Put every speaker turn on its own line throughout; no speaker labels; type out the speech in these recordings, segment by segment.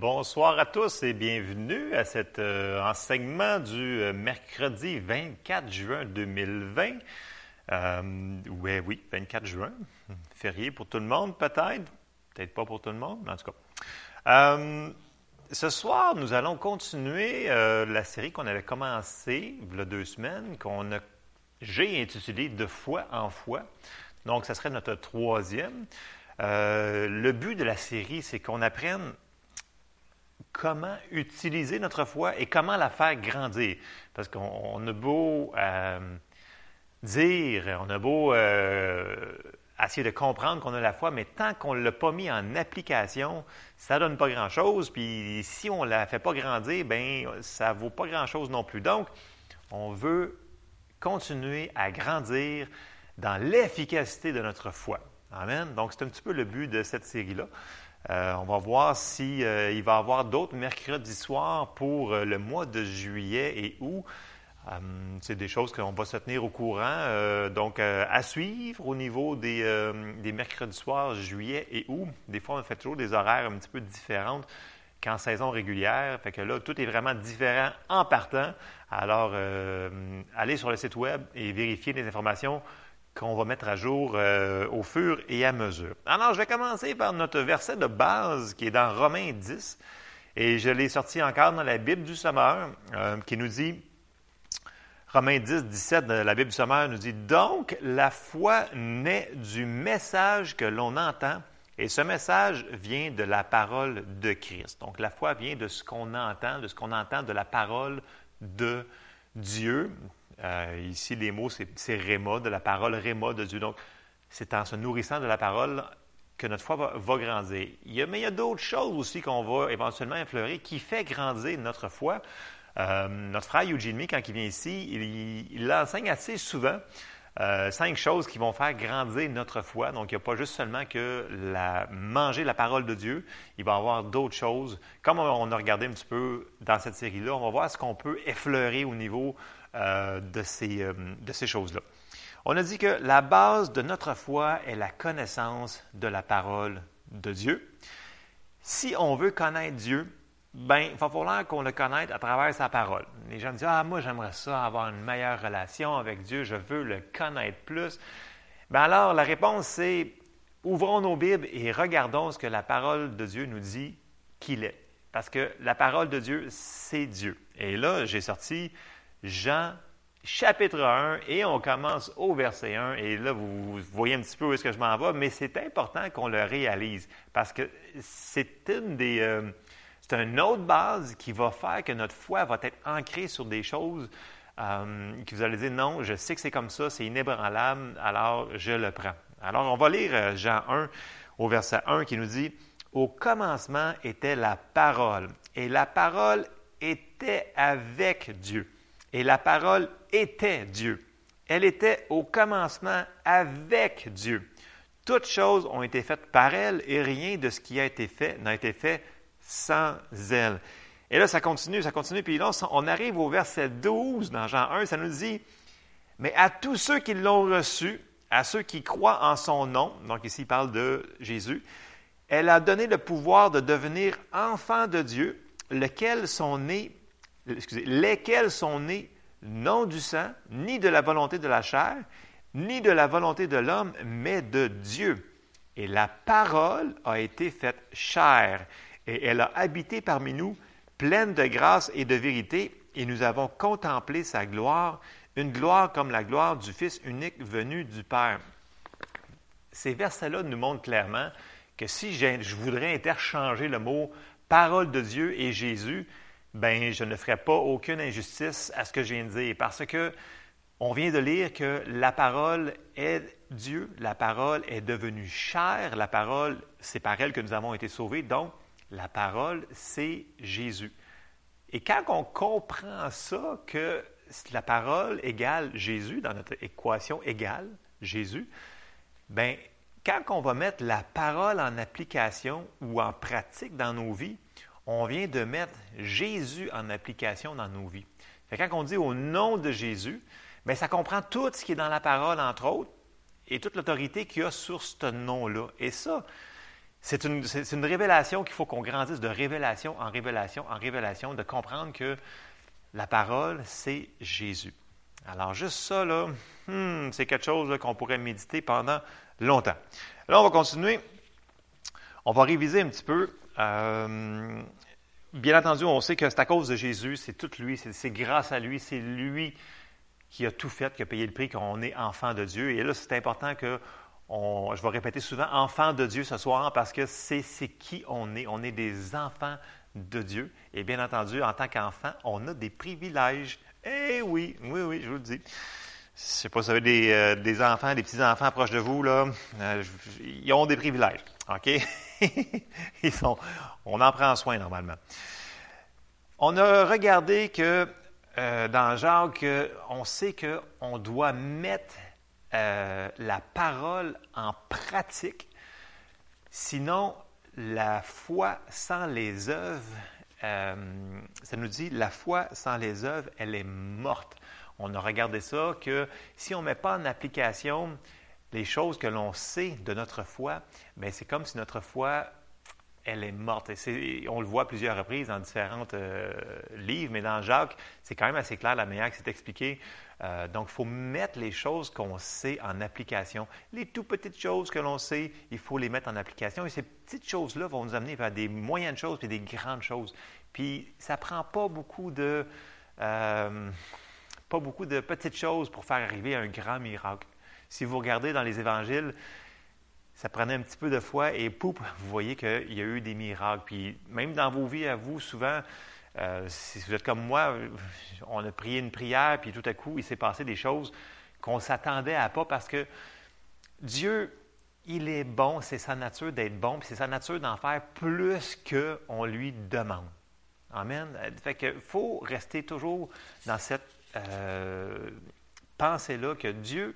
Bonsoir à tous et bienvenue à cet euh, enseignement du euh, mercredi 24 juin 2020. Euh, ouais, oui, 24 juin. Férié pour tout le monde, peut-être? Peut-être pas pour tout le monde, mais en tout cas. ce soir, nous allons continuer la série qu'on avait commencée il y a deux semaines, qu'on a, j'ai intitulé De foi en foi. Donc, ce serait notre troisième. le but de la série, c'est qu'on apprenne comment utiliser notre foi et comment la faire grandir. Parce qu'on a beau euh, dire, on a beau euh, essayer de comprendre qu'on a la foi, mais tant qu'on ne l'a pas mis en application, ça ne donne pas grand-chose. Puis si on ne la fait pas grandir, ben ça ne vaut pas grand-chose non plus. Donc, on veut continuer à grandir dans l'efficacité de notre foi. Amen. Donc, c'est un petit peu le but de cette série-là. Euh, on va voir s'il euh, va y avoir d'autres mercredis soirs pour euh, le mois de juillet et août. c'est des choses qu'on va se tenir au courant. donc, à suivre au niveau des, des, mercredis soirs, juillet et août. Des fois, on fait toujours des horaires un petit peu différents qu'en saison régulière. Fait que là, tout est vraiment différent en partant. Alors, allez sur le site web et vérifiez les informations qu'on va mettre à jour euh, au fur et à mesure. Alors, je vais commencer par notre verset de base qui est dans Romains 10, et je l'ai sorti encore dans la Bible du Sommeur, euh, qui nous dit, Romains 10, 17 de la Bible du Sommeur nous dit, Donc la foi naît du message que l'on entend, et ce message vient de la parole de Christ. Donc la foi vient de ce qu'on entend, de ce qu'on entend de la parole de Dieu. Euh, ici, les mots, c'est réma, de la parole réma de Dieu. Donc, c'est en se nourrissant de la parole que notre foi va, grandir. Il y a, mais il y a d'autres choses aussi qu'on va éventuellement effleurer qui fait grandir notre foi. Euh, notre frère Eugene Mee, quand il vient ici, il, il l'enseigne assez souvent. Euh, cinq choses qui vont faire grandir notre foi. Donc, il n'y a pas juste seulement que manger la parole de Dieu, il va y avoir d'autres choses. Comme on a regardé un petit peu dans cette série-là, on va voir ce qu'on peut effleurer au niveau euh, euh, de ces choses-là. On a dit que la base de notre foi est la connaissance de la parole de Dieu. Si on veut connaître Dieu, ben, il va falloir qu'on le connaisse à travers sa parole. Les gens disent Ah, moi, j'aimerais ça, avoir une meilleure relation avec Dieu, je veux le connaître plus. Ben alors, la réponse, c'est ouvrons nos Bibles et regardons ce que la parole de Dieu nous dit qu'il est. Parce que la parole de Dieu, c'est Dieu. Et là, j'ai sorti Jean chapitre 1 et on commence au verset 1 et là vous, voyez un petit peu où est-ce que je m'en vais, mais c'est important qu'on le réalise parce que c'est une des euh, c'est une autre base qui va faire que notre foi va être ancrée sur des choses euh, que vous allez dire non, je sais que c'est comme ça, c'est inébranlable, alors je le prends. Alors on va lire euh, Jean 1 au verset 1 qui nous dit Au commencement était la parole et la parole était avec Dieu et la parole était Dieu. Elle était au commencement avec Dieu. Toutes choses ont été faites par elle et rien de ce qui a été fait n'a été fait sans elle. Et là, ça continue, ça continue. Puis là, on arrive au verset 12 dans Jean 1, ça nous dit, mais à tous ceux qui l'ont reçu, à ceux qui croient en son nom, donc ici il parle de Jésus, elle a donné le pouvoir de devenir enfants de Dieu, lesquels sont nés excusez, lesquels sont nés non du sang, ni de la volonté de la chair, ni de la volonté de l'homme, mais de Dieu. Et la parole a été faite chair, et elle a habité parmi nous, pleine de grâce et de vérité, et nous avons contemplé sa gloire, une gloire comme la gloire du Fils unique venu du Père. Ces versets-là nous montrent clairement que si je voudrais interchanger le mot parole de Dieu et Jésus, ben je ne ferai pas aucune injustice à ce que je viens de dire parce que on vient de lire que la parole est Dieu, la parole est devenue chair, la parole, c'est par elle que nous avons été sauvés, donc la parole, c'est Jésus. Et quand on comprend ça, que la parole égale Jésus dans notre équation égale Jésus, ben quand on va mettre la parole en application ou en pratique dans nos vies, on vient de mettre Jésus en application dans nos vies. quand on dit au nom de Jésus, bien, ça comprend tout ce qui est dans la parole, entre autres, et toute l'autorité qu'il y a sur ce nom-là. Et ça, c'est une, révélation qu'il faut qu'on grandisse de révélation en révélation en révélation, de comprendre que la parole, c'est Jésus. Alors, juste ça, là, hmm, c'est quelque chose qu'on pourrait méditer pendant longtemps. Là, on va continuer. On va réviser un petit peu. Euh, bien entendu, on sait que c'est à cause de Jésus, c'est tout lui, c'est grâce à lui, c'est lui qui a tout fait, qui a payé le prix, qu'on est enfant de Dieu. Et là, c'est important que, je vais répéter souvent, enfant de Dieu ce soir, parce que c'est qui on est. On est des enfants de Dieu. Et bien entendu, en tant qu'enfant, on a des privilèges. Eh oui, oui, oui, je vous le dis. Je sais pas si vous avez des, euh, des enfants, des petits-enfants proches de vous, là. Euh, ils ont des privilèges. OK? ils sont, on en prend soin normalement. On a regardé que euh, dans Jacques, on sait qu'on doit mettre la parole en pratique. Sinon, la foi sans les œuvres, euh, ça nous dit, la foi sans les œuvres, elle est morte. On a regardé ça, que si on ne met pas en application les choses que l'on sait de notre foi, bien, c'est comme si notre foi, elle est morte. On le voit à plusieurs reprises dans différents euh, livres, mais dans Jacques, c'est quand même assez clair la manière que c'est expliqué. Euh, donc, il faut mettre les choses qu'on sait en application. Les tout petites choses que l'on sait, il faut les mettre en application. Et ces petites choses-là vont nous amener vers des moyennes choses et des grandes choses. Puis, ça prend pas beaucoup de, euh, pas beaucoup de petites choses pour faire arriver un grand miracle. Si vous regardez dans les évangiles, ça prenait un petit peu de foi et poup, vous voyez qu'il y a eu des miracles. Puis même dans vos vies à vous, souvent, euh, si vous êtes comme moi, on a prié une prière, puis tout à coup, il s'est passé des choses qu'on s'attendait à pas parce que Dieu, il est bon, c'est sa nature d'être bon, puis c'est sa nature d'en faire plus qu'on lui demande. Amen. Fait que faut rester toujours dans cette euh, pensée-là que Dieu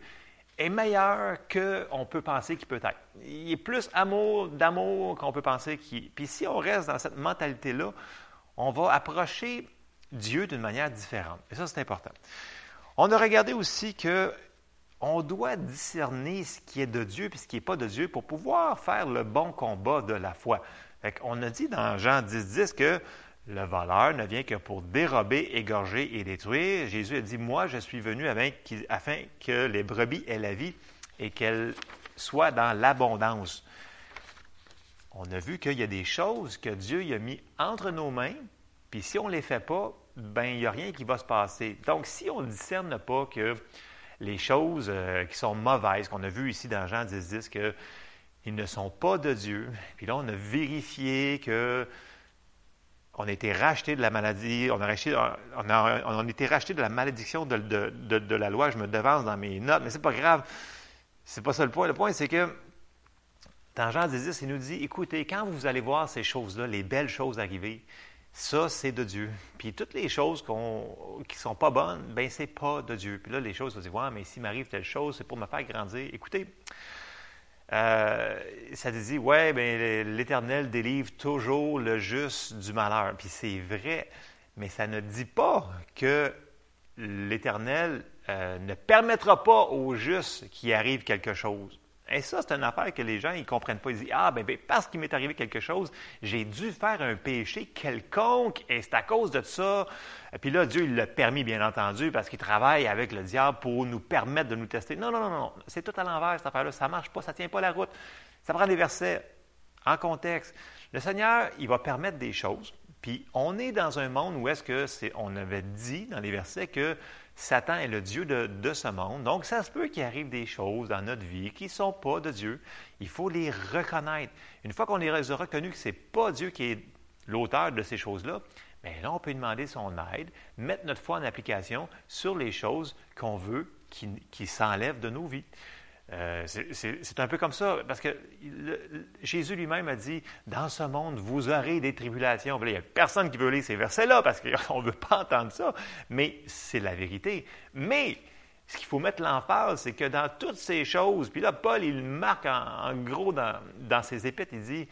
est meilleur qu'on peut penser qu'il peut être. Il est plus amour d'amour qu'on peut penser qu'il. Puis si on reste dans cette mentalité-là, on va approcher Dieu d'une manière différente. Et ça, c'est important. On a regardé aussi que on doit discerner ce qui est de Dieu et ce qui n'est pas de Dieu pour pouvoir faire le bon combat de la foi. on a dit dans Jean 10, 10 que le voleur ne vient que pour dérober, égorger et détruire. Jésus a dit, moi, je suis venu afin que les brebis aient la vie et qu'elles soient dans l'abondance on a vu qu'il y a des choses que Dieu a mis entre nos mains, puis si on ne les fait pas, ben il n'y a rien qui va se passer. Donc, si on ne discerne pas que les choses euh, qui sont mauvaises, qu'on a vu ici dans Jean 10, 10, qu'ils ne sont pas de Dieu, puis là, on a vérifié que on a été racheté de la maladie, on a, racheté, été racheté de la malédiction de, la loi. Je me devance dans mes notes, mais c'est pas grave. C'est pas ça le point. Le point, c'est que dans Jean 10, il nous dit, écoutez, quand vous allez voir ces choses-là, les belles choses arriver, ça, c'est de Dieu. Puis toutes les choses qui ne sont pas bonnes, ben c'est pas de Dieu. Puis là, les choses, vous dites, ouais, mais s'il m'arrive telle chose, c'est pour me faire grandir. Écoutez, euh, ça dit, ouais, ben l'Éternel délivre toujours le juste du malheur. Puis c'est vrai, mais ça ne dit pas que l'Éternel euh, ne permettra pas au juste qu'il arrive quelque chose. Et ça, c'est une affaire que les gens ne comprennent pas. Ils disent Ah, ben, ben parce qu'il m'est arrivé quelque chose, j'ai dû faire un péché quelconque et c'est à cause de ça. Et puis là, Dieu, il l'a permis, bien entendu, parce qu'il travaille avec le diable pour nous permettre de nous tester. Non, non, non, non. C'est tout à l'envers, cette affaire-là. Ça ne marche pas, ça ne tient pas la route. Ça prend des versets en contexte. Le Seigneur, il va permettre des choses. Puis on est dans un monde où est-ce que c'est, on avait dit dans les versets que Satan est le Dieu de, ce monde. Donc, ça se peut qu'il arrive des choses dans notre vie qui ne sont pas de Dieu. Il faut les reconnaître. Une fois qu'on les a reconnus que ce n'est pas Dieu qui est l'auteur de ces choses-là, bien là, on peut demander son aide, mettre notre foi en application sur les choses qu'on veut qui, qui s'enlèvent de nos vies. Euh, c'est un peu comme ça, parce que Jésus lui-même a dit, dans ce monde, vous aurez des tribulations. il n'y a personne qui veut lire ces versets-là, parce qu'on ne veut pas entendre ça, mais c'est la vérité. Mais ce qu'il faut mettre l'emphase, c'est que dans toutes ces choses, puis là, Paul, il marque en, gros dans, ses épîtres, il dit,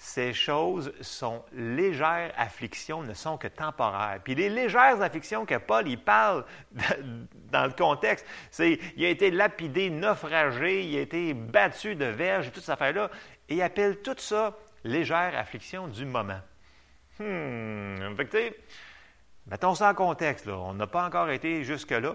ces choses sont légères afflictions, ne sont que temporaires. Puis les légères afflictions que Paul il parle dans le contexte, c'est il a été lapidé, naufragé, il a été battu de verge et toute cette affaire-là. et appelle tout ça légère affliction du moment. Hmm, fait mettons ça en contexte, on n'a pas encore été jusque-là.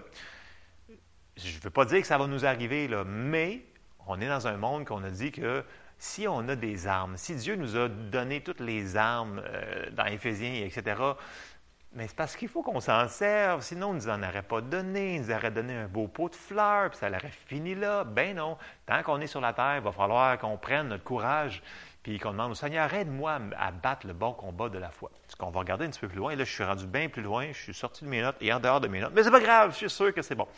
Je ne veux pas dire que ça va nous arriver, là, mais on est dans un monde qu'on a dit que si on a des armes, si Dieu nous a donné toutes les armes euh, dans Éphésiens, etc., mais c'est parce qu'il faut qu'on s'en serve, sinon on ne nous en aurait pas donné, il nous aurait donné un beau pot de fleurs, puis ça aurait fini là. Ben non, tant qu'on est sur la terre, il va falloir qu'on prenne notre courage, puis qu'on demande au Seigneur, aide-moi à battre le bon combat de la foi. Ce qu'on va regarder un petit peu plus loin, et là je suis rendu bien plus loin, je suis sorti de mes notes et en dehors de mes notes, mais c'est pas grave, je suis sûr que c'est bon.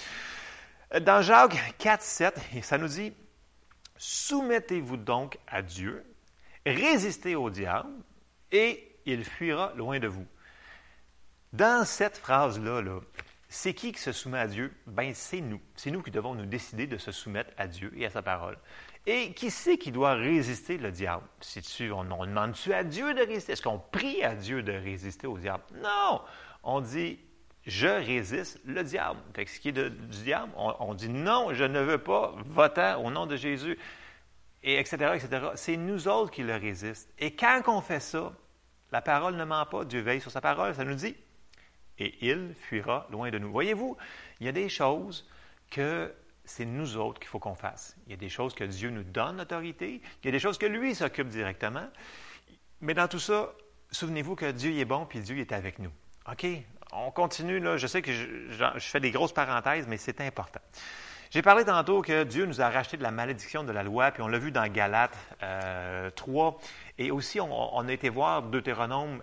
Dans Jacques 4, 7, ça nous dit, Soumettez-vous donc à Dieu, résistez au diable, et il fuira loin de vous. Dans cette phrase-là, c'est qui qui se soumet à Dieu? Ben, c'est nous. C'est nous qui devons nous décider de se soumettre à Dieu et à sa parole. Et qui c'est qui doit résister le diable? Si tu, on, demande-tu à Dieu de résister? Est-ce qu'on prie à Dieu de résister au diable? Non! On dit, je résiste le diable. Fait ce qui est du diable, on, dit non, je ne veux pas, votant au nom de Jésus, et etc., etc. C'est nous autres qui le résistent. Et quand on fait ça, la parole ne ment pas, Dieu veille sur sa parole, ça nous dit, et il fuira loin de nous. Voyez-vous, il y a des choses que c'est nous autres qu'il faut qu'on fasse. Il y a des choses que Dieu nous donne l'autorité, il y a des choses que lui s'occupe directement. Mais dans tout ça, souvenez-vous que Dieu est bon, puis Dieu est avec nous. OK? On continue, là. Je sais que je, fais des grosses parenthèses, mais c'est important. J'ai parlé tantôt que Dieu nous a racheté de la malédiction de la loi, puis on l'a vu dans Galates 3. Euh, Et aussi, on, a été voir Deutéronome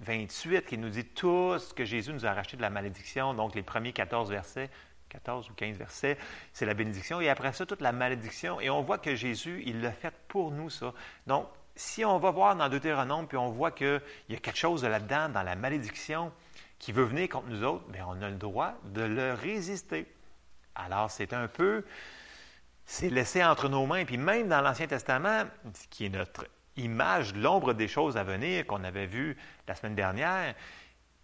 28 euh, qui nous dit tous que Jésus nous a racheté de la malédiction. Donc, les premiers 14 versets, 14 ou 15 versets, c'est la bénédiction. Et après ça, toute la malédiction. Et on voit que Jésus, il l'a fait pour nous, ça. Donc, si on va voir dans Deutéronome, puis on voit qu'il y a quelque chose là-dedans, dans la malédiction, qui veut venir contre nous autres, bien, on a le droit de le résister. Alors, c'est un peu, c'est laissé entre nos mains. Puis même dans l'Ancien Testament, qui est notre image, l'ombre des choses à venir qu'on avait vu la semaine dernière,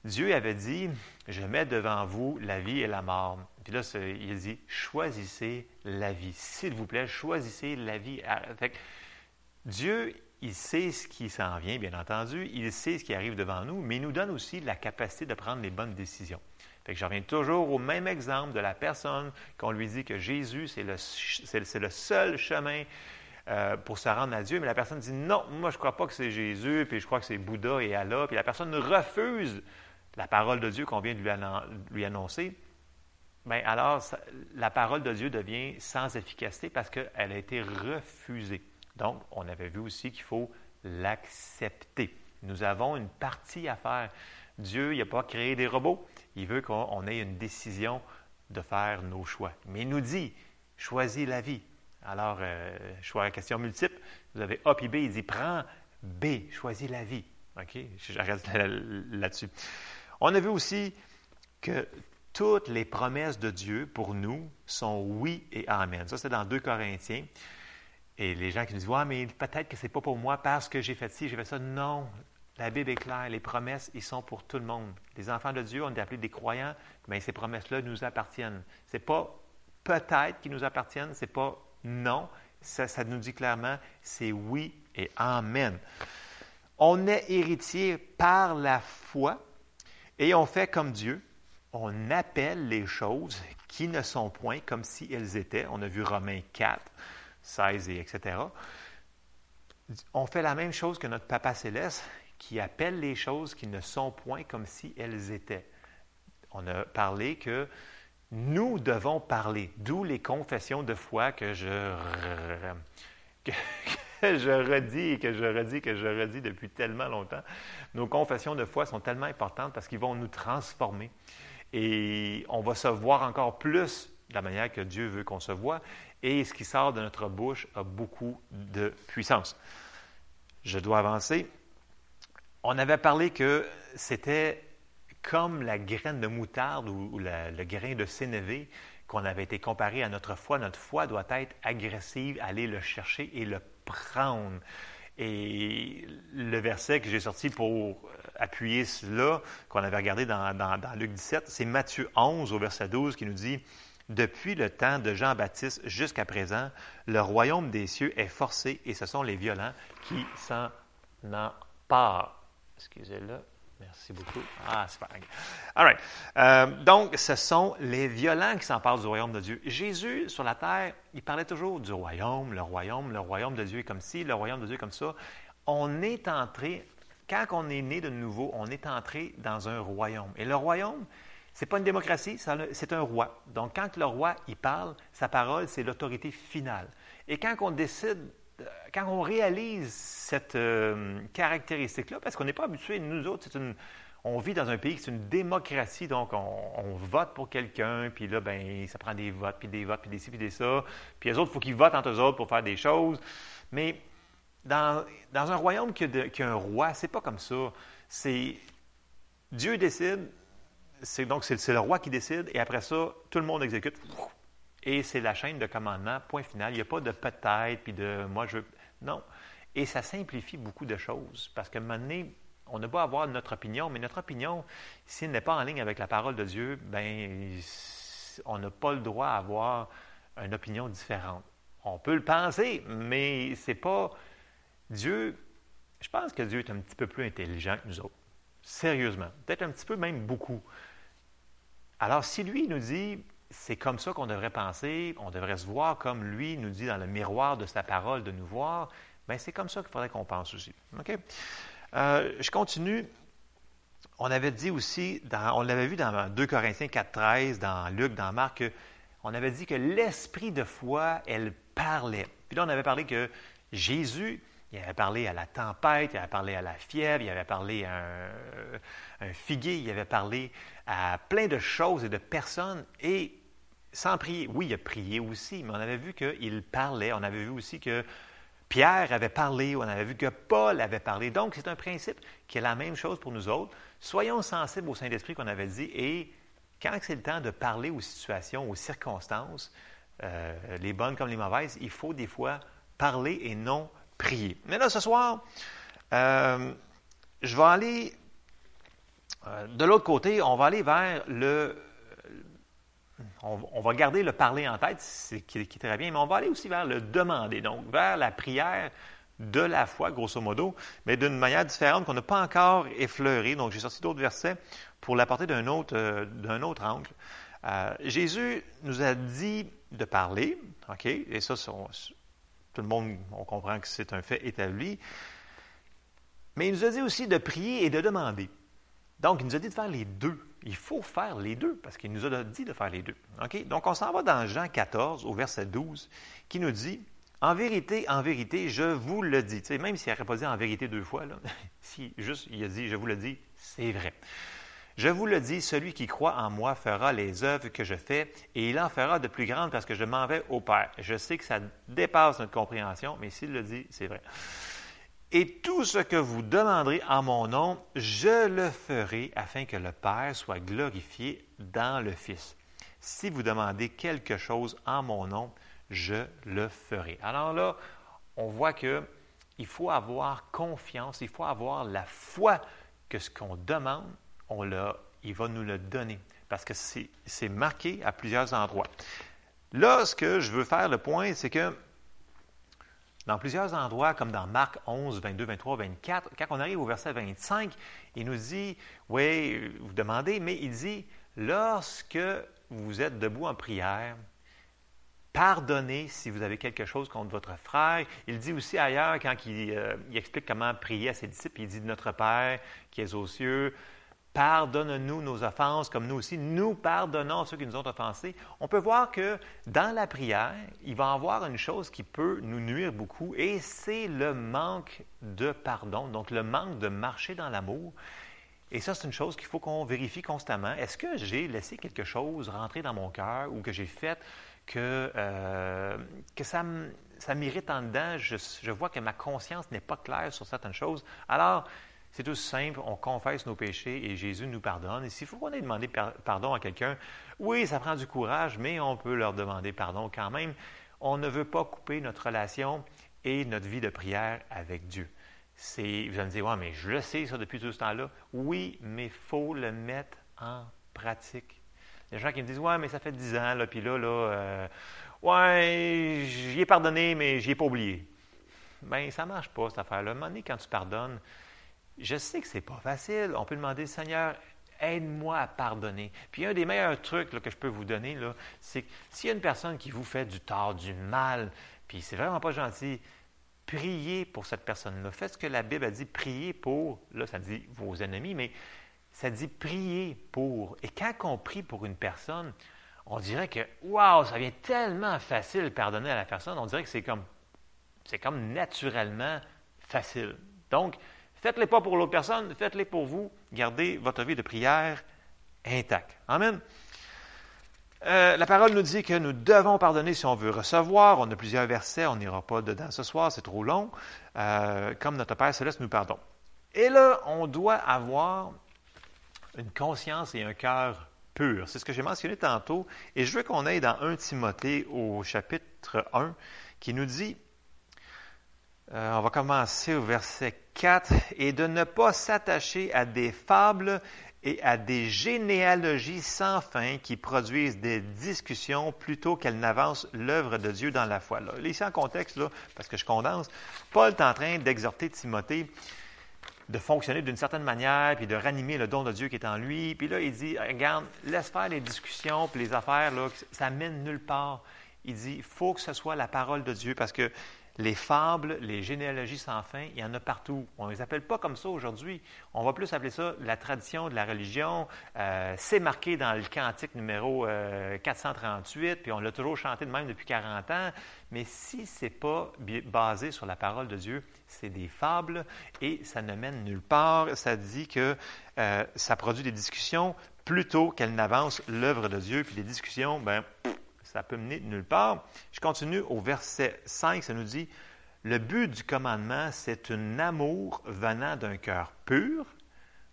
Dieu avait dit, je mets devant vous la vie et la mort. Puis là, il dit, choisissez la vie. S'il vous plaît, choisissez la vie. Fait Dieu, il sait ce qui s'en vient, bien entendu, il sait ce qui arrive devant nous, mais il nous donne aussi la capacité de prendre les bonnes décisions. Fait que je reviens toujours au même exemple de la personne qu'on lui dit que Jésus, c'est le, seul chemin euh, pour se rendre à Dieu, mais la personne dit non, moi je ne crois pas que c'est Jésus, puis je crois que c'est Bouddha et Allah, puis la personne refuse la parole de Dieu qu'on vient de lui, lui annoncer. Bien, alors, la parole de Dieu devient sans efficacité parce qu'elle a été refusée. Donc, on avait vu aussi qu'il faut l'accepter. Nous avons une partie à faire. Dieu, il n'a pas créé des robots. Il veut qu'on ait une décision de faire nos choix. Mais il nous dit, choisis la vie. Alors, euh, choix à question multiple. Vous avez A puis B. Il dit, prends B, choisis la vie. OK? J'arrête là-dessus. On a vu aussi que toutes les promesses de Dieu pour nous sont oui et amen. Ça, c'est dans 2 Corinthiens. Et les gens qui nous disent, ouais, mais peut-être que ce n'est pas pour moi parce que j'ai fait ci, j'ai fait ça. Non, la Bible est claire, les promesses, ils sont pour tout le monde. Les enfants de Dieu, on est appelés des croyants, mais ces promesses-là nous appartiennent. Ce n'est pas peut-être qu'ils nous appartiennent, ce n'est pas non. Ça, ça nous dit clairement, c'est oui et amen. On est héritier par la foi et on fait comme Dieu. On appelle les choses qui ne sont point comme si elles étaient. On a vu Romains 4. 16 et etc. On fait la même chose que notre Papa céleste qui appelle les choses qui ne sont point comme si elles étaient. On a parlé que nous devons parler, d'où les confessions de foi que je, que, je redis et que je redis, que je redis depuis tellement longtemps. Nos confessions de foi sont tellement importantes parce qu'ils vont nous transformer. Et on va se voir encore plus de la manière que Dieu veut qu'on se voit et ce qui sort de notre bouche a beaucoup de puissance. Je dois avancer. On avait parlé que c'était comme la graine de moutarde ou, le grain de sénévé qu'on avait été comparé à notre foi. Notre foi doit être agressive, aller le chercher et le prendre. Et le verset que j'ai sorti pour appuyer cela, qu'on avait regardé dans, Luc 17, c'est Matthieu 11 au verset 12 qui nous dit depuis le temps de Jean-Baptiste jusqu'à présent, le royaume des cieux est forcé et ce sont les violents qui s'en emparent. Excusez-le. Merci beaucoup. Ah, super. All right. Euh, donc, ce sont les violents qui s'emparent du royaume de Dieu. Jésus, sur la terre, il parlait toujours du royaume, le royaume, le royaume de Dieu est comme ci, le royaume de Dieu est comme ça. On est entré, quand on est né de nouveau, on est entré dans un royaume. Et le royaume, ce n'est pas une démocratie, c'est un roi. Donc, quand le roi, il parle, sa parole, c'est l'autorité finale. Et quand on décide quand on réalise cette euh, caractéristique-là, parce qu'on n'est pas habitué, nous autres, une, on vit dans un pays qui est une démocratie, donc on, vote pour quelqu'un, puis là, ben, ça prend des votes, puis des votes, puis des ci, puis des ça. Puis les autres, il faut qu'ils votent entre eux autres pour faire des choses. Mais dans, un royaume qui a, un roi, c'est pas comme ça. C'est Dieu décide, c'est donc c'est le roi qui décide, et après ça, tout le monde exécute. Et c'est la chaîne de commandement, point final. Il n'y a pas de peut-être, puis de moi je. Non. Et ça simplifie beaucoup de choses. Parce que maintenant, on ne pas avoir notre opinion, mais notre opinion, s'il n'est pas en ligne avec la parole de Dieu, ben, on n'a pas le droit à avoir une opinion différente. On peut le penser, mais c'est pas. Dieu, je pense que Dieu est un petit peu plus intelligent que nous autres. Sérieusement. Peut-être un petit peu, même beaucoup. Alors, si lui nous dit, c'est comme ça qu'on devrait penser, on devrait se voir comme lui nous dit dans le miroir de sa parole de nous voir, bien c'est comme ça qu'il faudrait qu'on pense aussi. OK? Euh, je continue. On avait dit aussi, on l'avait vu dans 2 Corinthiens 4.13, dans Luc, dans Marc, on avait dit que l'esprit de foi, elle parlait. Puis là, on avait parlé que Jésus, il avait parlé à la tempête, il avait parlé à la fièvre, il avait parlé à un figuier, il avait parlé à plein de choses et de personnes. Et sans prier. Oui, il a prié aussi, mais on avait vu qu'il parlait. On avait vu aussi que Pierre avait parlé, on avait vu que Paul avait parlé. Donc, c'est un principe qui est la même chose pour nous autres. Soyons sensibles au Saint-Esprit qu'on avait dit et quand c'est le temps de parler aux situations, aux circonstances, euh, les bonnes comme les mauvaises, il faut des fois parler et non prier. Mais là, ce soir, euh, je vais aller de l'autre côté, on va aller vers le on, va garder le parler en tête, c'est qui, est très bien, mais on va aller aussi vers le demander, donc vers la prière de la foi, grosso modo, mais d'une manière différente qu'on n'a pas encore effleurée. Donc, j'ai sorti d'autres versets pour l'apporter d'un autre, euh, d'un autre angle. Euh, Jésus nous a dit de parler, OK, et ça, tout le monde, on comprend que c'est un fait établi, mais il nous a dit aussi de prier et de demander. Donc, il nous a dit de faire les deux. Il faut faire les deux parce qu'il nous a dit de faire les deux. Donc, on s'en va dans Jean 14 au verset 12 qui nous dit En vérité, en vérité, je vous le dis. même s'il n'aurait pas dit en vérité deux fois, si juste il a dit je vous le dis, c'est vrai. Je vous le dis, celui qui croit en moi fera les œuvres que je fais, et il en fera de plus grandes parce que je m'en vais au Père. Je sais que ça dépasse notre compréhension, mais s'il le dit, c'est vrai. Et tout ce que vous demanderez en mon nom, je le ferai afin que le Père soit glorifié dans le Fils. Si vous demandez quelque chose en mon nom, je le ferai. Alors là, on voit que il faut avoir confiance, il faut avoir la foi que ce qu'on demande, on l'a, il va nous le donner. Parce que c'est marqué à plusieurs endroits. Là, ce que je veux faire le point, c'est que dans plusieurs endroits, comme dans Marc 11, 22, 23, 24, quand on arrive au verset 25, il nous dit, oui, vous demandez, mais il dit, lorsque vous êtes debout en prière, pardonnez si vous avez quelque chose contre votre frère. Il dit aussi ailleurs, quand il, euh, explique comment prier à ses disciples, il dit, Notre Père qui est aux cieux, Pardonne-nous nos offenses, comme nous aussi, nous pardonnons ceux qui nous ont offensés. On peut voir que dans la prière, il va y avoir une chose qui peut nous nuire beaucoup, et c'est le manque de pardon, donc le manque de marcher dans l'amour. Et ça, c'est une chose qu'il faut qu'on vérifie constamment. Est-ce que j'ai laissé quelque chose rentrer dans mon cœur ou que j'ai fait que, euh, que ça, ça m'irrite en dedans? Je, je vois que ma conscience n'est pas claire sur certaines choses. Alors, c'est tout simple, on confesse nos péchés et Jésus nous pardonne. Et s'il faut qu'on ait demandé pardon à quelqu'un, oui, ça prend du courage, mais on peut leur demander pardon quand même. On ne veut pas couper notre relation et notre vie de prière avec Dieu. Vous allez me dire, ouais, mais je le sais ça depuis tout ce temps-là. Oui, mais il faut le mettre en pratique. Il y a des gens qui me disent Ouais, mais ça fait 10 ans, là, puis là, là, euh, ouais, j'y ai pardonné, mais j'y ai pas oublié. Bien, ça ne marche pas, cette affaire-là. À un moment donné, quand tu pardonnes, je sais que ce n'est pas facile. On peut demander, Seigneur, aide-moi à pardonner. Puis un des meilleurs trucs que je peux vous donner, c'est que s'il y a une personne qui vous fait du tort, du mal, puis c'est vraiment pas gentil, priez pour cette personne-là. Faites ce que la Bible a dit, priez pour, là ça dit vos ennemis, mais ça dit prier pour. Et quand on prie pour une personne, on dirait que, waouh, ça vient tellement facile de pardonner à la personne, on dirait que c'est comme, c'est comme naturellement facile. Donc, Faites-les pas pour l'autre personne, faites-les pour vous. Gardez votre vie de prière intacte. Amen. Euh, la parole nous dit que nous devons pardonner si on veut recevoir. On a plusieurs versets, on n'ira pas dedans ce soir, c'est trop long. Euh, comme notre Père céleste nous pardonne. Et là, on doit avoir une conscience et un cœur pur. C'est ce que j'ai mentionné tantôt. Et je veux qu'on aille dans 1 Timothée au chapitre 1 qui nous dit euh, on va commencer au verset 4. Et de ne pas s'attacher à des fables et à des généalogies sans fin qui produisent des discussions plutôt qu'elles n'avancent l'œuvre de Dieu dans la foi. Là, en contexte, là, parce que je condense, Paul est en train d'exhorter Timothée de fonctionner d'une certaine manière, puis de ranimer le don de Dieu qui est en lui. Puis là, il dit, regarde, laisse faire les discussions, puis les affaires, ça mène nulle part. Il dit, il faut que ce soit la parole de Dieu, parce que les fables, les généalogies sans fin, il y en a partout. On ne les appelle pas comme ça aujourd'hui. On va plus appeler ça la tradition de la religion. Euh, c'est marqué dans le cantique numéro 438, euh, puis on l'a toujours chanté de même depuis 40 ans. Mais si ce n'est pas basé sur la parole de Dieu, c'est des fables et ça ne mène nulle part. Ça dit que euh, ça produit des discussions plutôt qu'elle n'avance l'œuvre de Dieu. Puis des discussions, ben, ça peut mener nulle part. Je continue au verset 5, ça nous dit, le but du commandement, c'est un amour venant d'un cœur pur,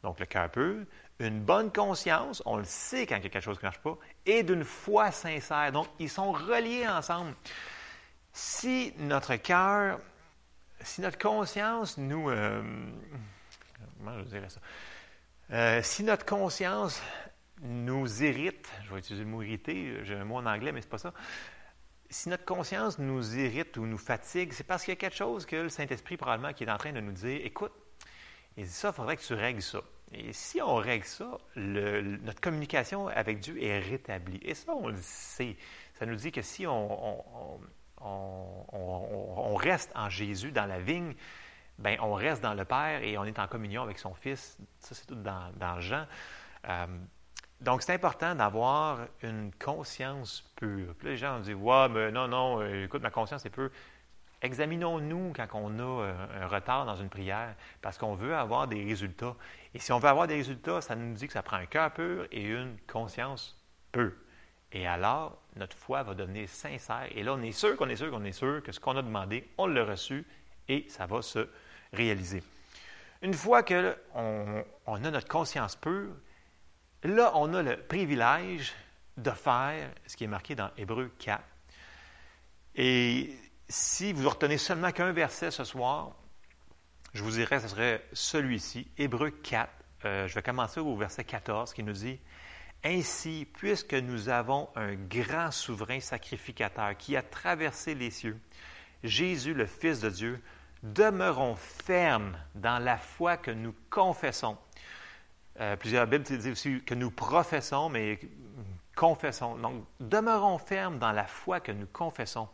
donc le cœur pur, une bonne conscience, on le sait quand quelque chose ne marche pas, et d'une foi sincère. Donc, ils sont reliés ensemble. Si notre cœur, si notre conscience nous... Euh, comment je dirais ça? Euh, si notre conscience nous irrite, je vais utiliser le mot irriter, j'ai un mot en anglais, mais c'est pas ça. Si notre conscience nous irrite ou nous fatigue, c'est parce qu'il y a quelque chose que le Saint-Esprit, probablement, qui est en train de nous dire écoute, il dit ça, il faudrait que tu règles ça. Et si on règle ça, notre communication avec Dieu est rétablie. Et ça, on le sait. Ça nous dit que si on, reste en Jésus, dans la vigne, ben on reste dans le Père et on est en communion avec son Fils. Ça, c'est tout dans, dans Jean. Euh, donc, c'est important d'avoir une conscience pure. Puis les gens ont dit Ouais, mais non, non, euh, écoute, ma conscience est pure. Examinons-nous quand on a euh, un retard dans une prière, parce qu'on veut avoir des résultats. Et si on veut avoir des résultats, ça nous dit que ça prend un cœur pur et une conscience pure. Et alors, notre foi va devenir sincère. Et là, on est sûr qu'on est sûr qu'on est sûr que ce qu'on a demandé, on l'a reçu et ça va se réaliser. Une fois qu'on on a notre conscience pure, Là, on a le privilège de faire ce qui est marqué dans Hébreu 4. Et si vous retenez seulement qu'un verset ce soir, je vous dirais, ce serait celui-ci, Hébreu 4. Euh, je vais commencer au verset 14 qui nous dit Ainsi, puisque nous avons un grand souverain sacrificateur qui a traversé les cieux, Jésus, le Fils de Dieu, demeurons fermes dans la foi que nous confessons. Euh, plusieurs Bibles disent aussi que nous professons, mais confessons. Donc, demeurons fermes dans la foi que nous confessons,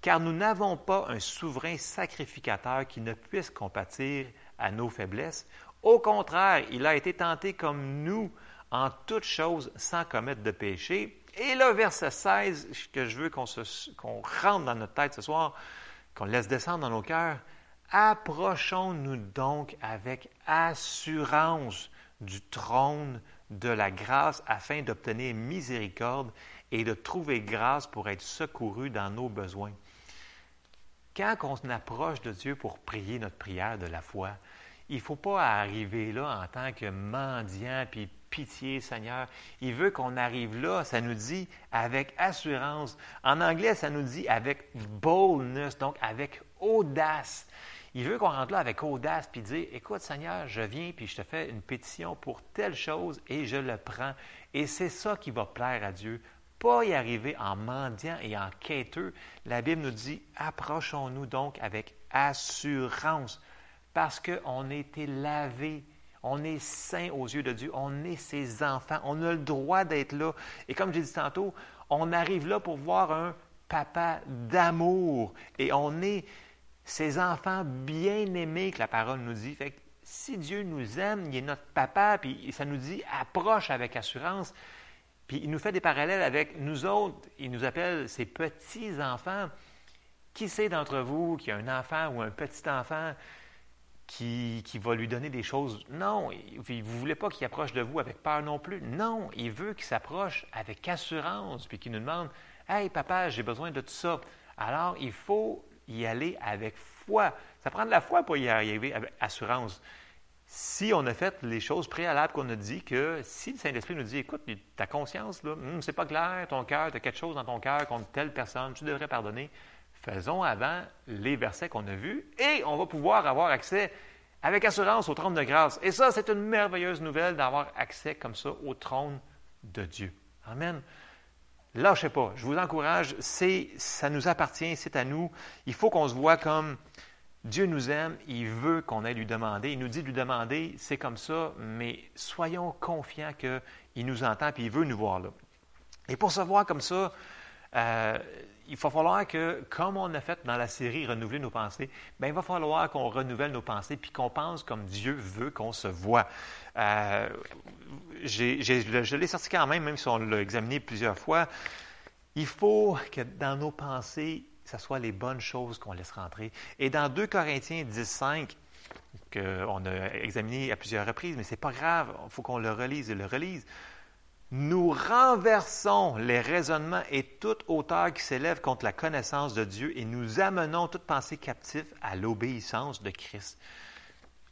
car nous n'avons pas un souverain sacrificateur qui ne puisse compatir à nos faiblesses. Au contraire, il a été tenté comme nous en toutes choses sans commettre de péché. Et là, verset 16, que je veux qu'on rentre dans notre tête ce soir, qu'on laisse descendre dans nos cœurs, approchons-nous donc avec assurance du trône de la grâce afin d'obtenir miséricorde et de trouver grâce pour être secouru dans nos besoins. Quand on approche de Dieu pour prier notre prière de la foi, il ne faut pas arriver là en tant que mendiant, puis pitié Seigneur. Il veut qu'on arrive là, ça nous dit avec assurance. En anglais, ça nous dit avec boldness, donc avec audace. Il veut qu'on rentre là avec audace puis dire Écoute, Seigneur, je viens puis je te fais une pétition pour telle chose et je le prends. Et c'est ça qui va plaire à Dieu. Pas y arriver en mendiant et en quêteux. La Bible nous dit Approchons-nous donc avec assurance parce qu'on a été lavé. On est saint aux yeux de Dieu. On est ses enfants. On a le droit d'être là. Et comme j'ai dit tantôt, on arrive là pour voir un papa d'amour. Et on est ces enfants bien-aimés que la parole nous dit. Fait si Dieu nous aime, il est notre papa, puis ça nous dit approche avec assurance. Puis il nous fait des parallèles avec nous autres. Il nous appelle ses petits-enfants. Qui sait d'entre vous qui a un enfant ou un petit-enfant qui, qui, va lui donner des choses? Non. Vous ne voulez pas qu'il approche de vous avec peur non plus? Non. Il veut qu'il s'approche avec assurance, puis qu'il nous demande Hey, papa, j'ai besoin de tout ça. Alors, il faut y aller avec foi. Ça prend de la foi pour y arriver avec assurance. Si on a fait les choses préalables qu'on a dit, que si le Saint-Esprit nous dit, écoute, ta conscience, hmm, c'est pas clair, ton cœur, tu as quelque chose dans ton cœur contre telle personne, tu devrais pardonner, faisons avant les versets qu'on a vus et on va pouvoir avoir accès avec assurance au trône de grâce. Et ça, c'est une merveilleuse nouvelle d'avoir accès comme ça au trône de Dieu. Amen. Lâchez pas. Je vous encourage. C'est, ça nous appartient, c'est à nous. Il faut qu'on se voit comme Dieu nous aime. Il veut qu'on aille lui demander. Il nous dit de lui demander, c'est comme ça, mais soyons confiants qu'il nous entend et il veut nous voir là. Et pour se voir comme ça, euh, il va falloir que, comme on a fait dans la série Renouveler nos pensées, bien, il va falloir qu'on renouvelle nos pensées puis qu'on pense comme Dieu veut qu'on se voit. Euh, je l'ai sorti quand même, même si on l'a examiné plusieurs fois. Il faut que dans nos pensées, ce soit les bonnes choses qu'on laisse rentrer. Et dans 2 Corinthiens 10, qu'on a examiné à plusieurs reprises, mais ce n'est pas grave, il faut qu'on le relise et le relise. Nous renversons les raisonnements et toute hauteur qui s'élève contre la connaissance de Dieu et nous amenons toute pensée captive à l'obéissance de Christ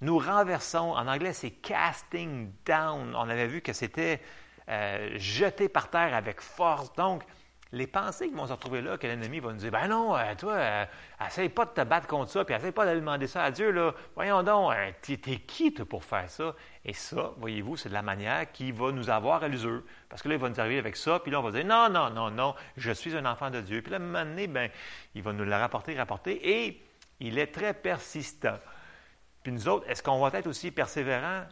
nous renversons, en anglais c'est casting down, on avait vu que c'était euh, jeté par terre avec force. Donc, les pensées qui vont se retrouver là, que l'ennemi va nous dire, ben non, euh, toi, euh, essaye pas de te battre contre ça, puis essaye pas de demander ça à Dieu, là. Voyons donc, t'es, qui, toi, pour faire ça? Et ça, voyez-vous, c'est de la manière qui va nous avoir à l'usure. Parce que là, il va nous arriver avec ça, puis là, on va dire, non, non, non, non, je suis un enfant de Dieu. Puis là, à un moment donné, ben, il va nous le rapporter, rapporter, et il est très persistant. Puis nous autres, est-ce qu'on va être aussi persévérants?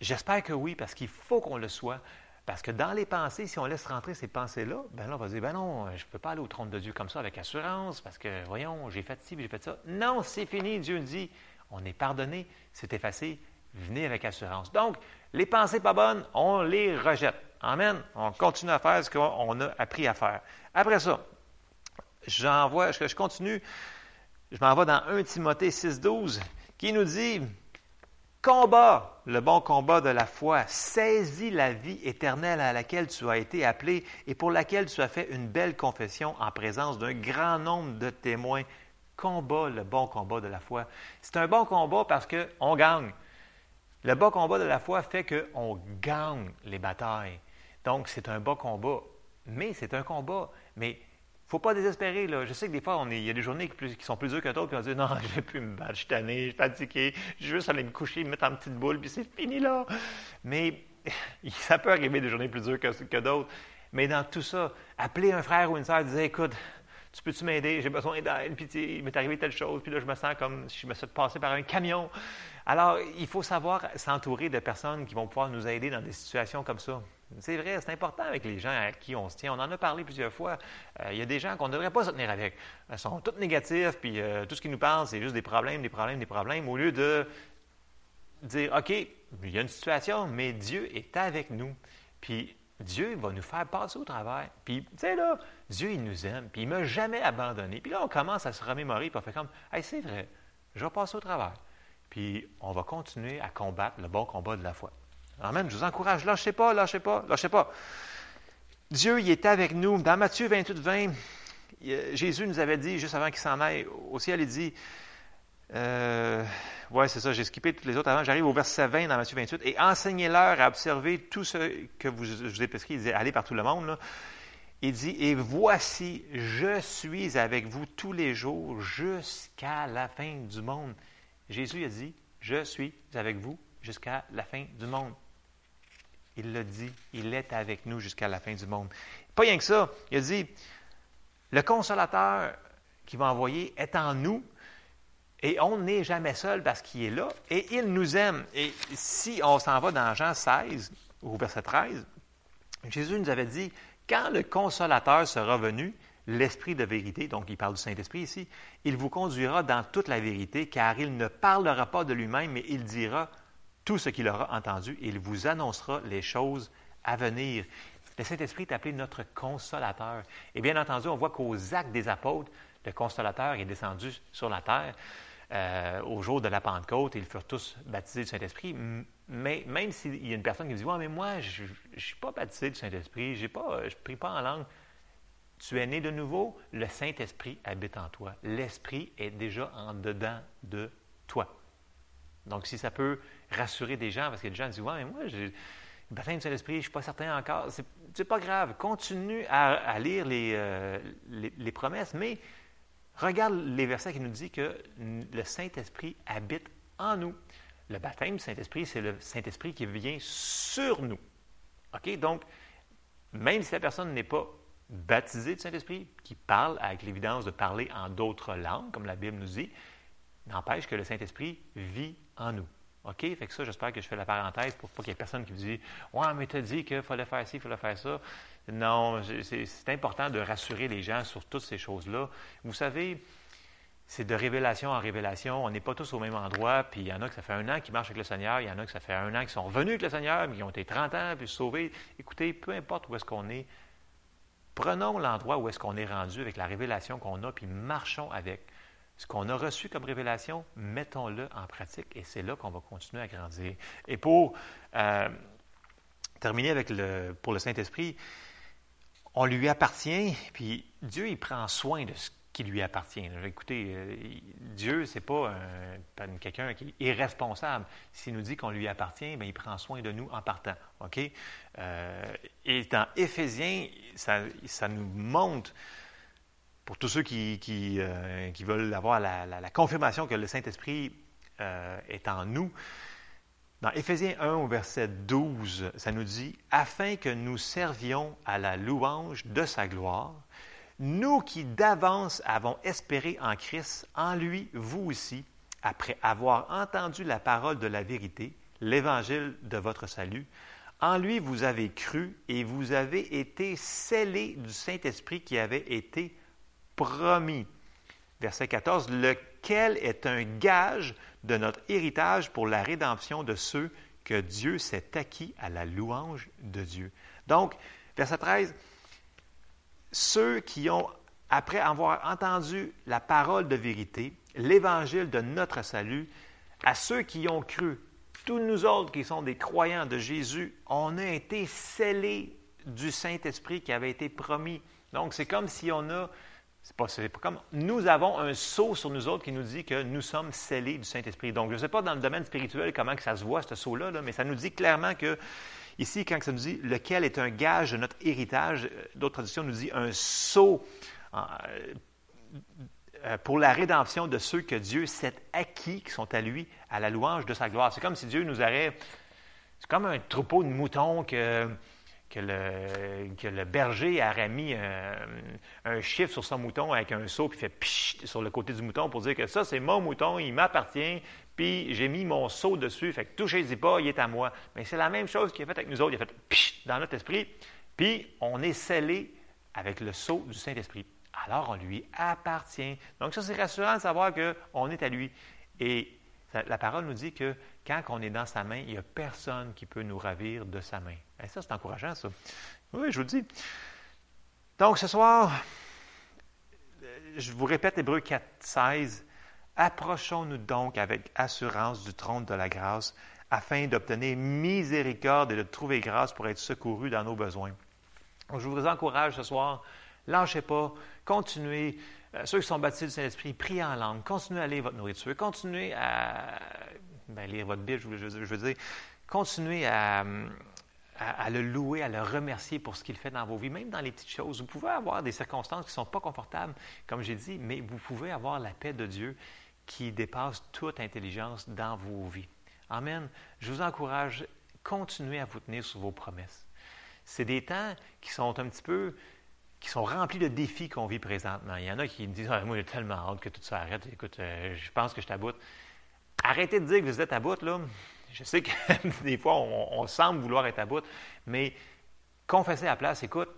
J'espère que oui, parce qu'il faut qu'on le soit. Parce que dans les pensées, si on laisse rentrer ces pensées-là, ben là, on va dire, ben non, je ne peux pas aller au trône de Dieu comme ça avec assurance, parce que, voyons, j'ai fait ci, j'ai fait ça. Non, c'est fini. Dieu dit, on est pardonné, c'est effacé, venez avec assurance. Donc, les pensées pas bonnes, on les rejette. Amen. On continue à faire ce qu'on a appris à faire. Après ça, j'envoie, je, continue, je m'en vais dans 1 Timothée 6, 12 qui nous dit Combat le bon combat de la foi, saisis la vie éternelle à laquelle tu as été appelé et pour laquelle tu as fait une belle confession en présence d'un grand nombre de témoins. Combat le bon combat de la foi. C'est un bon combat parce qu'on gagne. Le bon combat de la foi fait qu'on gagne les batailles. Donc, c'est un bon combat. Mais c'est un combat. Mais faut pas désespérer. Là. Je sais que des fois, il y a des journées qui, sont plus dures que d'autres, puis on dit Non, je vais plus me battre, je suis tanné, je suis fatigué, je veux juste aller me coucher, me mettre en petite boule, puis c'est fini là. Mais ça peut arriver des journées plus dures que, d'autres. Mais dans tout ça, appeler un frère ou une sœur, dire Écoute, tu peux-tu m'aider? J'ai besoin d'aide, puis il m'est arrivé telle chose, puis là, je me sens comme si je me suis passé par un camion. Alors, il faut savoir s'entourer de personnes qui vont pouvoir nous aider dans des situations comme ça. C'est vrai, c'est important avec les gens à qui on se tient. On en a parlé plusieurs fois. Euh, il y a des gens qu'on ne devrait pas se tenir avec. Ils sont tous négatifs, puis euh, tout ce qu'ils nous parlent, c'est juste des problèmes, des problèmes, des problèmes, au lieu de dire, OK, il y a une situation, mais Dieu est avec nous. Puis Dieu va nous faire passer au travers. Puis, tu sais, là, Dieu, il nous aime, puis il ne m'a jamais abandonné. Puis là, on commence à se remémorer, puis on fait comme, hey, c'est vrai, je vais passer au travers. Puis, on va continuer à combattre le bon combat de la foi. Amen. Je vous encourage, lâchez pas, lâchez pas, lâchez pas. Dieu, il est avec nous. Dans Matthieu 28, 20, Jésus nous avait dit, juste avant qu'il s'en aille au ciel, il dit, euh, ouais, c'est ça, j'ai skippé toutes les autres avant. J'arrive au verset 20 dans Matthieu 28. Et enseignez-leur à observer tout ce que vous, je vous ai prescrit. Il disait, allez par tout le monde. Il dit, et voici, je suis avec vous tous les jours jusqu'à la fin du monde. Jésus a dit, je suis avec vous jusqu'à la fin du monde. Il l'a dit, il est avec nous jusqu'à la fin du monde. Pas rien que ça, il dit, le consolateur qu'il va envoyer est en nous et on n'est jamais seul parce qu'il est là et il nous aime. Et si on s'en va dans Jean 16 au verset 13, Jésus nous avait dit, quand le consolateur sera venu, l'Esprit de vérité, donc il parle du Saint-Esprit ici, il vous conduira dans toute la vérité, car il ne parlera pas de lui-même, mais il dira tout ce qu'il aura entendu il vous annoncera les choses à venir. Le Saint-Esprit est appelé notre consolateur. Et bien entendu, on voit qu'aux actes des apôtres, le consolateur est descendu sur la terre euh, au jour de la Pentecôte ils furent tous baptisés du Saint-Esprit. Mais même s'il y a une personne qui dit Ouais, mais moi, je ne suis pas baptisé du Saint-Esprit, je ne prie pas en langue. Tu es né de nouveau, le Saint-Esprit habite en toi. L'Esprit est déjà en dedans de toi. Donc, si ça peut rassurer des gens, parce que les gens disent Ouais, mais moi, j'ai le baptême du Saint-Esprit, je ne suis pas certain encore. Ce n'est pas grave. Continue à, lire euh, les, promesses, mais regarde les versets qui nous disent que le Saint-Esprit habite en nous. Le baptême du Saint-Esprit, c'est le Saint-Esprit qui vient sur nous. OK? Donc, même si la personne n'est pas baptisé du Saint-Esprit, qui parle avec l'évidence de parler en d'autres langues, comme la Bible nous dit, n'empêche que le Saint-Esprit vit en nous. OK? Fait que ça, j'espère que je fais la parenthèse pour pas qu'il y ait personne qui vous dise Ouais, mais tu as dit qu'il fallait faire ci, il fallait faire ça. Non, c'est important de rassurer les gens sur toutes ces choses-là. Vous savez, c'est de révélation en révélation. On n'est pas tous au même endroit. Puis il y en a que ça fait un an qu'ils marchent avec le Seigneur. Il y en a que ça fait un an qu'ils sont revenus avec le Seigneur, mais qui ont été 30 ans, puis sauvés. Écoutez, peu importe où est-ce qu'on est, Prenons l'endroit où est-ce qu'on est rendu avec la révélation qu'on a, puis marchons avec. Ce qu'on a reçu comme révélation, mettons-le en pratique et c'est là qu'on va continuer à grandir. Et pour euh, terminer avec le, pour le Saint-Esprit, on lui appartient, puis Dieu, il prend soin de ce qui lui appartient. Écoutez, euh, Dieu, c'est pas quelqu'un qui est irresponsable. S'il nous dit qu'on lui appartient, bien, il prend soin de nous en partant. Euh, et dans Éphésiens, ça, nous montre, pour tous ceux qui, qui, euh, veulent avoir la, confirmation que le Saint-Esprit est en nous, dans Éphésiens 1 au verset 12, ça nous dit, afin que nous servions à la louange de sa gloire, nous qui d'avance avons espéré en Christ, en lui, vous aussi, après avoir entendu la parole de la vérité, l'évangile de votre salut, en lui vous avez cru et vous avez été scellés du Saint-Esprit qui avait été promis. Verset 14, lequel est un gage de notre héritage pour la rédemption de ceux que Dieu s'est acquis à la louange de Dieu? Donc, verset 13, ceux qui ont, après avoir entendu la parole de vérité, l'évangile de notre salut, à ceux qui ont cru, tous nous autres qui sommes des croyants de Jésus, on a été scellés du Saint-Esprit qui avait été promis. Donc, c'est comme si on a, c'est pas, comme, nous avons un sceau sur nous autres qui nous dit que nous sommes scellés du Saint-Esprit. Donc, je ne sais pas dans le domaine spirituel comment que ça se voit, ce sceau-là, là, mais ça nous dit clairement que Ici, quand ça nous dit lequel est un gage de notre héritage, euh, d'autres traductions nous dit un sceau euh, euh, pour la rédemption de ceux que Dieu s'est acquis, qui sont à lui, à la louange de sa gloire. C'est comme si Dieu nous aurait. C'est comme un troupeau de moutons que, que, le, berger aurait mis un, chiffre sur son mouton avec un seau, puis fait pich sur le côté du mouton pour dire que ça, c'est mon mouton, il m'appartient, puis j'ai mis mon sceau dessus, fait que touchez-y pas, il est à moi. Mais c'est la même chose qu'il a fait avec nous autres. Il a fait psh, dans notre esprit, puis on est scellé avec le sceau du Saint-Esprit. Alors on lui appartient. Donc ça, c'est rassurant de savoir qu'on est à lui. Et la parole nous dit que quand on est dans sa main, il n'y a personne qui peut nous ravir de sa main. Et ça, c'est encourageant, ça. Oui, je vous le dis. Donc ce soir, je vous répète Hébreu 4, 16. Approchons-nous donc avec assurance du trône de la grâce afin d'obtenir miséricorde et de trouver grâce pour être secourus dans nos besoins. je vous encourage ce soir, lâchez pas, continuez. Euh, ceux qui sont baptisés du Saint-Esprit, priez en langue, continuez à lire votre nourriture, continuez à ben, lire votre Bible, je veux, dire, continuez à, à, le louer, à le remercier pour ce qu'il fait dans vos vies, même dans les petites choses. Vous pouvez avoir des circonstances qui ne sont pas confortables, comme j'ai dit, mais vous pouvez avoir la paix de Dieu qui dépasse toute intelligence dans vos vies. Amen. Je vous encourage, continuez à vous tenir sur vos promesses. C'est des temps qui sont un petit peu, qui sont remplis de défis qu'on vit présentement. Il y en a qui me disent ah, Moi, j'ai tellement hâte que tout ça arrête. Écoute, euh, je pense que je t'aboute. Arrêtez de dire que vous êtes à bout, là. Je sais que des fois, on, semble vouloir être à bout, mais confessez à la place, écoute,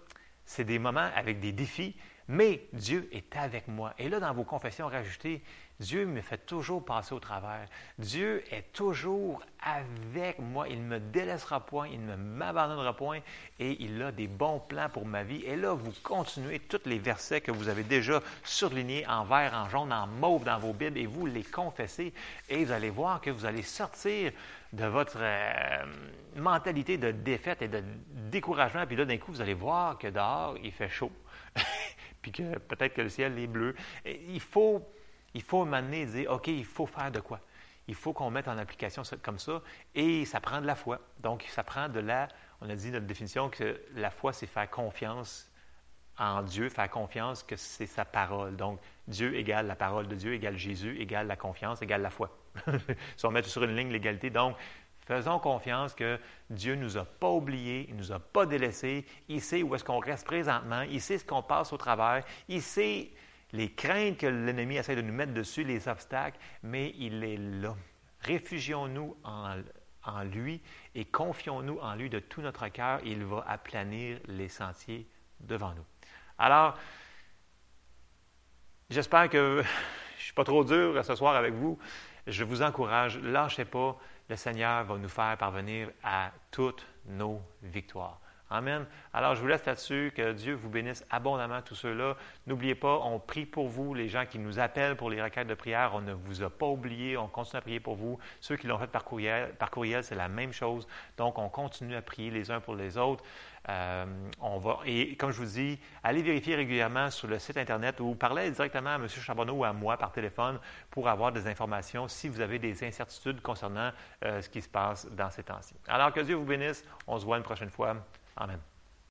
c'est des moments avec des défis, mais Dieu est avec moi. Et là, dans vos confessions, rajoutez Dieu me fait toujours passer au travers. Dieu est toujours avec moi. Il ne me délaissera point, il ne m'abandonnera point et il a des bons plans pour ma vie. Et là, vous continuez tous les versets que vous avez déjà surlignés en vert, en jaune, en mauve dans vos Bibles et vous les confessez et vous allez voir que vous allez sortir de votre euh, mentalité de défaite et de découragement. Puis là, d'un coup, vous allez voir que dehors, il fait chaud. puis que peut-être que le ciel est bleu. Il faut il faut m'amener et dire, OK, il faut faire de quoi? Il faut qu'on mette en application comme ça, et ça prend de la foi. Donc, ça prend de la, on a dit notre définition que la foi, c'est faire confiance en Dieu, faire confiance que c'est sa parole. Donc, Dieu égale la parole de Dieu, égale Jésus, égale la confiance, égale la foi. si on met sur une ligne l'égalité, donc, faisons confiance que Dieu ne nous a pas oubliés, il ne nous a pas délaissés, il sait où est-ce qu'on reste présentement, il sait ce qu'on passe au travers, il sait les craintes que l'ennemi essaie de nous mettre dessus, les obstacles, mais il est là. Réfugions-nous en, en, lui et confions-nous en lui de tout notre cœur. Il va aplanir les sentiers devant nous. Alors, j'espère que je ne suis pas trop dur ce soir avec vous. Je vous encourage, lâchez pas. Le Seigneur va nous faire parvenir à toutes nos victoires. Amen. Alors, je vous laisse là-dessus. Que Dieu vous bénisse abondamment, tous ceux-là. N'oubliez pas, on prie pour vous, les gens qui nous appellent pour les requêtes de prière. On ne vous a pas oublié. On continue à prier pour vous. Ceux qui l'ont fait par courriel, par c'est la même chose. Donc, on continue à prier les uns pour les autres. Euh, et comme je vous dis, allez vérifier régulièrement sur le site Internet ou parlez directement à M. Charbonneau ou à moi par téléphone pour avoir des informations si vous avez des incertitudes concernant euh, ce qui se passe dans ces temps-ci. Alors que Dieu vous bénisse. On se voit une prochaine fois. Amen.